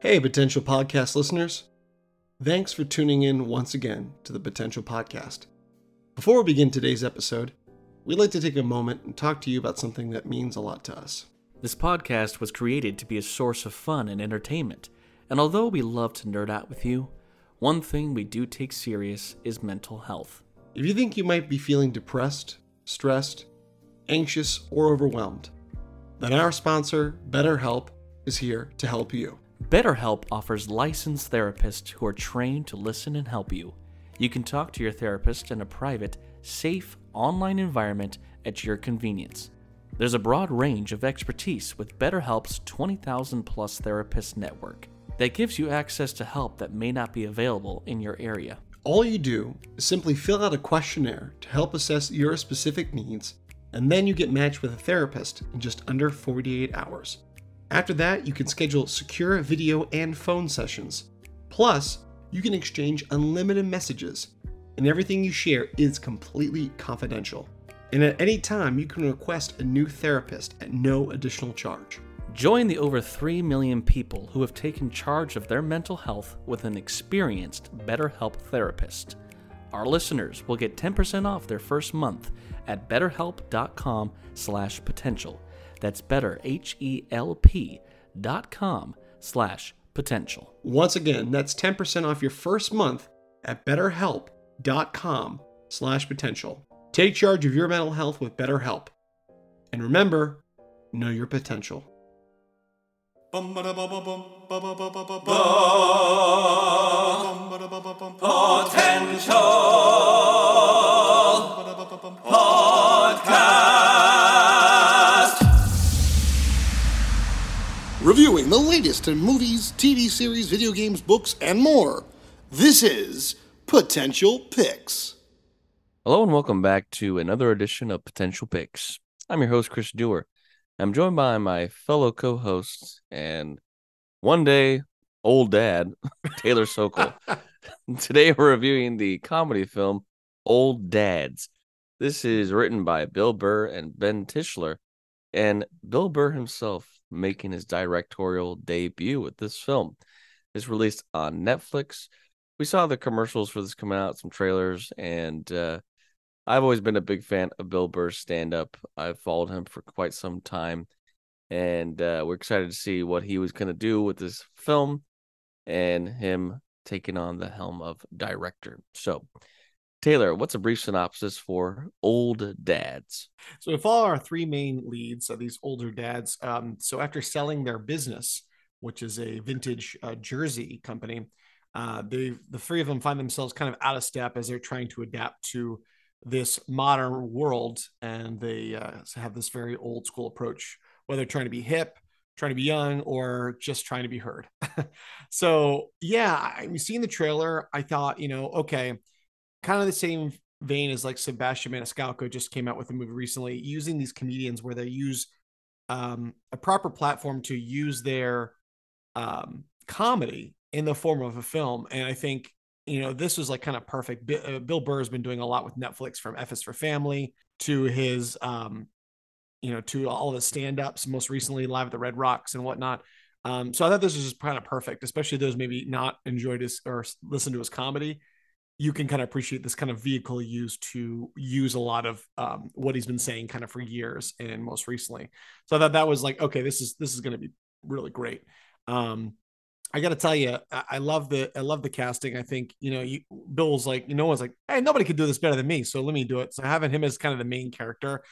Hey, potential podcast listeners. Thanks for tuning in once again to the Potential Podcast. Before we begin today's episode, we'd like to take a moment and talk to you about something that means a lot to us. This podcast was created to be a source of fun and entertainment, and although we love to nerd out with you, one thing we do take serious is mental health. If you think you might be feeling depressed, stressed, anxious, or overwhelmed, then our sponsor, BetterHelp, is here to help you. BetterHelp offers licensed therapists who are trained to listen and help you. You can talk to your therapist in a private, safe, online environment at your convenience. There's a broad range of expertise with BetterHelp's 20,000 plus therapist network that gives you access to help that may not be available in your area. All you do is simply fill out a questionnaire to help assess your specific needs, and then you get matched with a therapist in just under 48 hours. After that, you can schedule secure video and phone sessions. Plus, you can exchange unlimited messages, and everything you share is completely confidential. And at any time, you can request a new therapist at no additional charge. Join the over 3 million people who have taken charge of their mental health with an experienced BetterHelp therapist. Our listeners will get 10% off their first month at betterhelp.com/potential. That's better H E L P dot com slash potential. Once again, that's 10% off your first month at betterhelp.com slash potential. Take charge of your mental health with BetterHelp. And remember, know your potential. Reviewing the latest in movies, TV series, video games, books, and more. This is Potential Picks. Hello and welcome back to another edition of Potential Picks. I'm your host, Chris Dewar. I'm joined by my fellow co-hosts and one day old dad, Taylor Sokol. Today we're reviewing the comedy film Old Dads. This is written by Bill Burr and Ben Tishler, and Bill Burr himself making his directorial debut with this film. It's released on Netflix. We saw the commercials for this coming out, some trailers, and uh, I've always been a big fan of Bill Burr's stand up. I've followed him for quite some time, and uh, we're excited to see what he was going to do with this film and him taking on the helm of director. So, Taylor, what's a brief synopsis for Old Dads? So we follow our three main leads, of these older dads. Um, so after selling their business, which is a vintage uh, jersey company, uh, they the three of them find themselves kind of out of step as they're trying to adapt to this modern world, and they uh, have this very old school approach, whether trying to be hip, trying to be young, or just trying to be heard. so yeah, I mean, seeing the trailer, I thought, you know, okay kind of the same vein as like Sebastian Maniscalco just came out with a movie recently using these comedians where they use um, a proper platform to use their um, comedy in the form of a film. And I think, you know, this was like kind of perfect. B- uh, Bill Burr has been doing a lot with Netflix from F is for Family to his, um, you know, to all the stand ups, most recently Live at the Red Rocks and whatnot. Um, so I thought this was just kind of perfect, especially those maybe not enjoyed his or listened to his comedy you can kind of appreciate this kind of vehicle used to use a lot of um, what he's been saying kind of for years and most recently. So I thought that was like, okay, this is this is going to be really great. Um, I got to tell you, I, I love the I love the casting. I think you know, you, Bill's like, you know, one's like, hey, nobody could do this better than me, so let me do it. So having him as kind of the main character,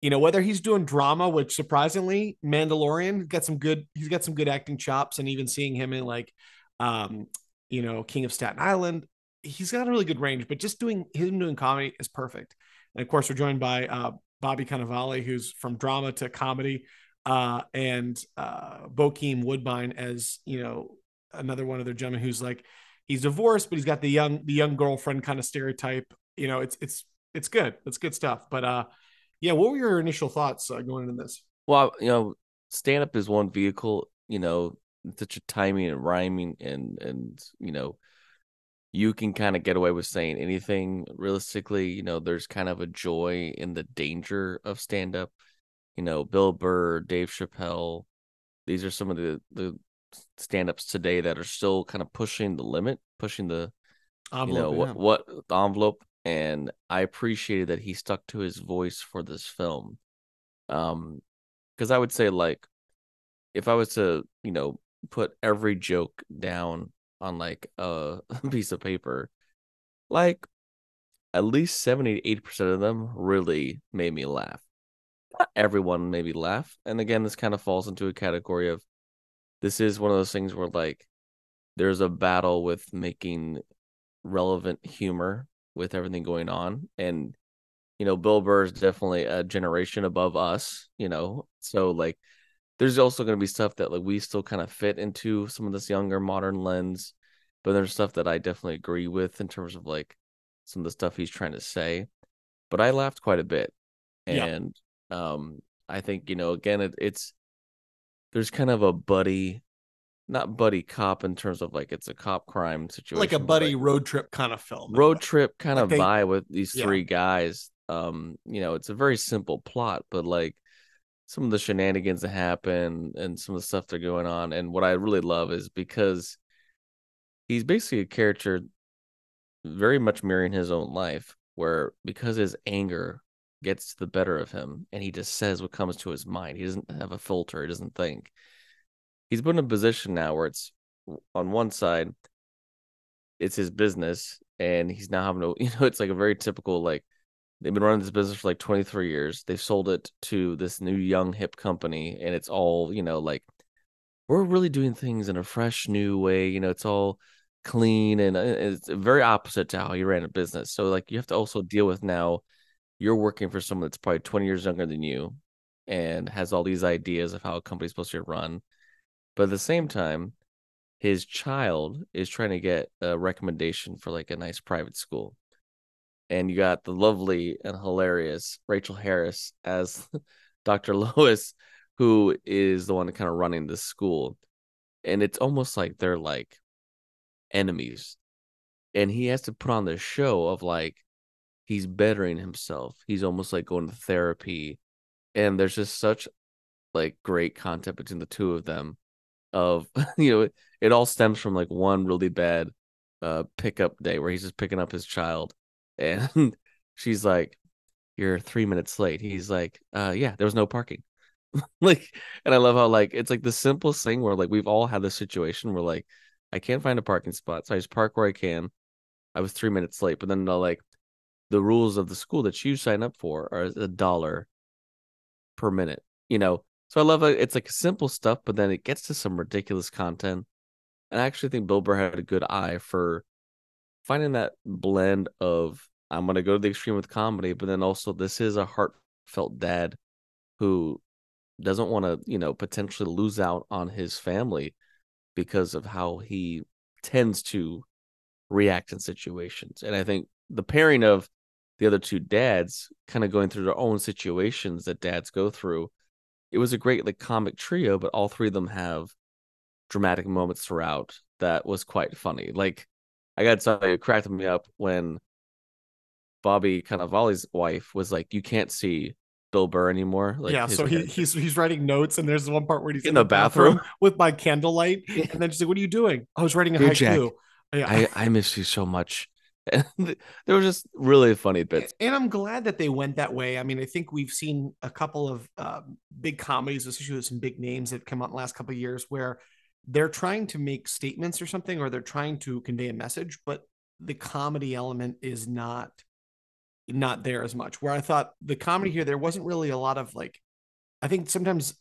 you know, whether he's doing drama, which surprisingly, Mandalorian got some good, he's got some good acting chops, and even seeing him in like, um, you know, King of Staten Island, he's got a really good range, but just doing him doing comedy is perfect. And of course, we're joined by uh, Bobby Cannavale, who's from drama to comedy, uh, and uh, Bokeem Woodbine as you know another one of their gentlemen who's like he's divorced, but he's got the young the young girlfriend kind of stereotype. You know, it's it's it's good. It's good stuff. But uh, yeah, what were your initial thoughts uh, going into this? Well, you know, stand up is one vehicle. You know, such a timing and rhyming and and you know you can kind of get away with saying anything realistically you know there's kind of a joy in the danger of stand up you know bill burr dave chappelle these are some of the the stand-ups today that are still kind of pushing the limit, pushing the Envelope, you know yeah. what what the envelope and I appreciated that he stuck to his voice for this film. Um because I would say like if I was to, you know, put every joke down on like a piece of paper, like at least 70 80% of them really made me laugh. Not everyone made me laugh. And again, this kind of falls into a category of this is one of those things where like there's a battle with making relevant humor with everything going on. And, you know, Bill Burr is definitely a generation above us, you know. So like there's also going to be stuff that like we still kind of fit into some of this younger modern lens but there's stuff that i definitely agree with in terms of like some of the stuff he's trying to say but i laughed quite a bit Yeah. and um i think you know again it, it's there's kind of a buddy not buddy cop in terms of like it's a cop crime situation like a buddy like, road trip kind of film. road trip kind Like of they- vibe with these Yeah. three guys um you know it's a very simple plot but like some of the shenanigans that happen and some of the stuff that are going on and what i really love is because he's basically a character very much mirroring his own life where because his anger gets the better of him and he just says what comes to his mind he doesn't have a filter he doesn't think. He's put in a position now where it's on one side it's his business and he's now having to you know it's like a very typical like they've been running this business for like 23 years. They've sold it to this new young hip company and it's all you know like we're really doing things in a fresh new way you know it's all clean and uh, it's very opposite to how you ran a business. So like you have to also deal with now you're working for someone that's probably 20 years younger than you and has all these ideas of how a company's supposed to run. But at the same time his child is trying to get a recommendation for like a nice private school and you got the lovely and hilarious Rachael Harris as Dr. Lois, who is the one kind of running the school. And it's almost like they're like enemies. And he has to put on this show of like he's bettering himself. He's almost like going to therapy. And there's just such like great content between the two of them of you know it, it all stems from like one really bad uh pickup day where he's just picking up his child and she's like you're three minutes late. He's like uh yeah there was no parking. Like and i love how like it's like the simplest thing where like we've all had this situation where like i can't find a parking spot so i just park where i can. I was three minutes late but then like the rules of the school that you sign up for are a dollar per minute you know? So i love it it's like simple stuff but then it gets to some ridiculous content. And i actually think bill burr had a good eye for finding that blend of I'm gonna go to the extreme with comedy, but then also this is a heartfelt dad who doesn't want to, you know, potentially lose out on his family because of how he tends to react in situations. And I think the pairing of the other two dads kind of going through their own situations that dads go through, it was a great like comic trio, but all three of them have dramatic moments throughout that was quite funny. Like I gotta tell you, it cracked me up when Bobby Cannavale's wife was like, "You can't see Bill Burr anymore." Like, yeah, so he, he's he's writing notes, and there's one part where he's In the bathroom? with my candlelight, and then she's like, "What are you doing?" I was writing a Dear haiku. Jack, yeah, I I miss you so much. And there were just really funny bits. and I'm glad that they went that way. I mean, I think we've seen a couple of um, big comedies, especially with some big names that come out in the last couple of years, where they're trying to make statements or something, or they're trying to convey a message, but the comedy element is not not there as much. Where I thought the comedy here, there wasn't really a lot of like. I think sometimes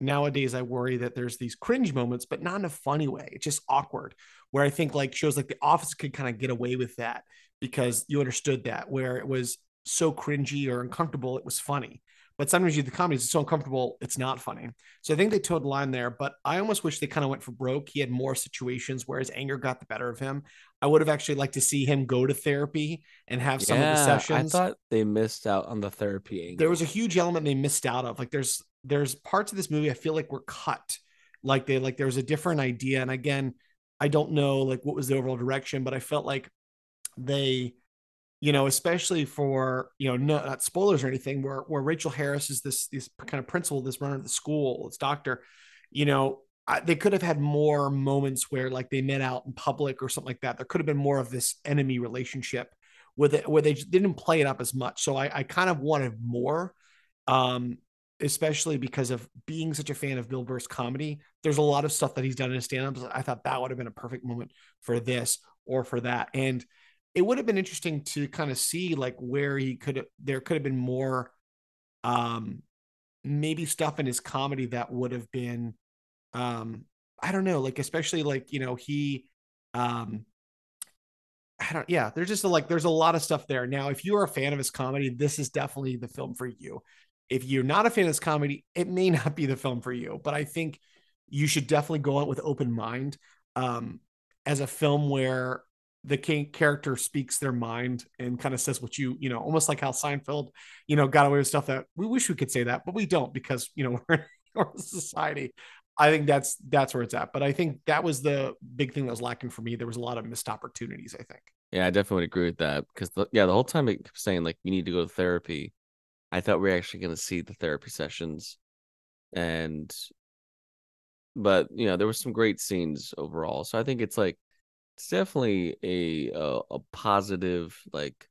nowadays I worry that there's these cringe moments, but not in a funny way. It's just awkward. Where I think like shows like The Office could kind of get away with that because you understood that. Where it was so cringy or uncomfortable, it was funny. But sometimes you the comedies it's so uncomfortable, it's not funny. So I think they towed the line there. But I almost wish they kind of went for broke. He had more situations where his anger got the better of him. I would have actually liked to see him go to therapy and have some of the sessions I thought they missed out on the therapy angle. there was a huge element they missed out of. Like there's there's parts of this movie I feel like were cut. Like they like there was a different idea. And again, I don't know like what was the overall direction, but I felt like they, you know, especially for you know, no, not spoilers or anything, where where Rachael Harris is this this kind of principal, this runner of the school, this doctor, you know. I, they could have had more moments where like they met out in public or something like that. There could have been more of this enemy relationship with it where they didn't play it up as much. So I, I kind of wanted more, um, especially because of being such a fan of Bill Burr's comedy. There's a lot of stuff that he's done in his stand-ups. I thought that would have been a perfect moment for this or for that. And it would have been interesting to kind of see like where he could have there could have been more um maybe stuff in his comedy that would have been um i don't know like especially like you know he um i don't yeah there's just a, like there's a lot of stuff there. Now if you're a fan of his comedy this is definitely the film for you. If you're not a fan of his comedy it may not be the film for you but i think you should definitely go out with open mind um as a film where the king character speaks their mind and kind of says what you you know almost like how Seinfeld you know got away with stuff that we wish we could say that but we don't because you know we're, a society. I think that's that's where it's at but I think that was the big thing that was lacking for me. There was a lot of missed opportunities I think. Yeah I definitely agree with that because the, yeah the whole time it kept saying like you need to go to therapy. I thought we are actually going to see the therapy sessions and but you know there were some great scenes overall so I think it's like it's definitely a a, a positive like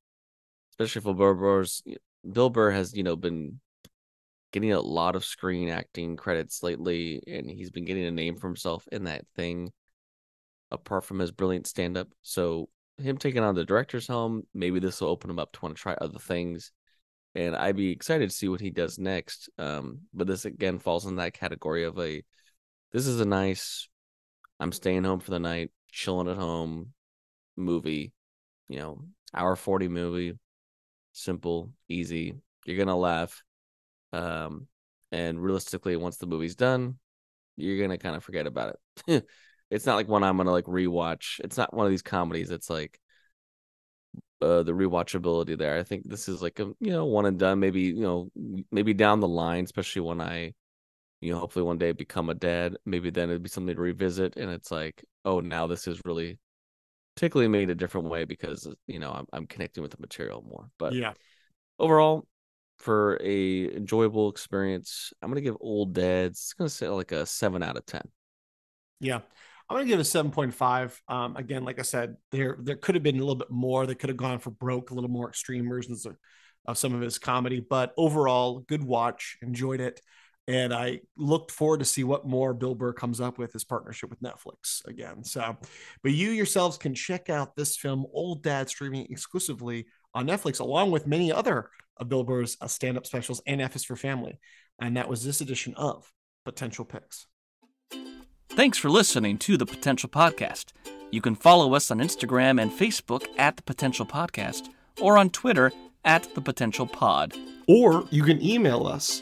especially for Bill Burr's Bill Burr has you know been getting a lot of screen acting credits lately and he's been getting a name for himself in that thing apart from his brilliant stand up so him taking on the director's helm maybe this will open him up to want to try other things and I'd be excited to see what he does next um but this again falls in that category of a this is a nice I'm staying home for the night chilling at home movie, you know, hour 40 movie, simple, easy. You're going to laugh. Um, and realistically, once the movie's done, you're going to kind of forget about it. it's not like one I'm going to like rewatch. It's not one of these comedies. It's like, uh, the rewatchability there. I think this is like a you know one and done. Maybe you know maybe down the line, especially when I you know hopefully one day become a dad. Maybe then it'd be something to revisit. And it's like oh, now this is really particularly made a different way because you know I'm, I'm connecting with the material more. But yeah, overall, for a enjoyable experience, I'm gonna give Old Dads. It's gonna say like a seven out of ten. Yeah. I'm gonna give it a seven point five. Um, again, like I said, there there could have been a little bit more. They could have gone for broke, a little more extreme versions of, of some of his comedy. But overall, good watch. Enjoyed it and I looked forward to see what more Bill Burr comes up with his partnership with Netflix again. So, but you yourselves can check out this film, Old Dad, streaming exclusively on Netflix, along with many other of Bill Burr's uh, stand-up specials and F is for Family. And that was this edition of Potential Picks. Thanks for listening to the Potential Podcast. You can follow us on Instagram and Facebook at the Potential Podcast, or on Twitter at the Potential Pod. Or you can email us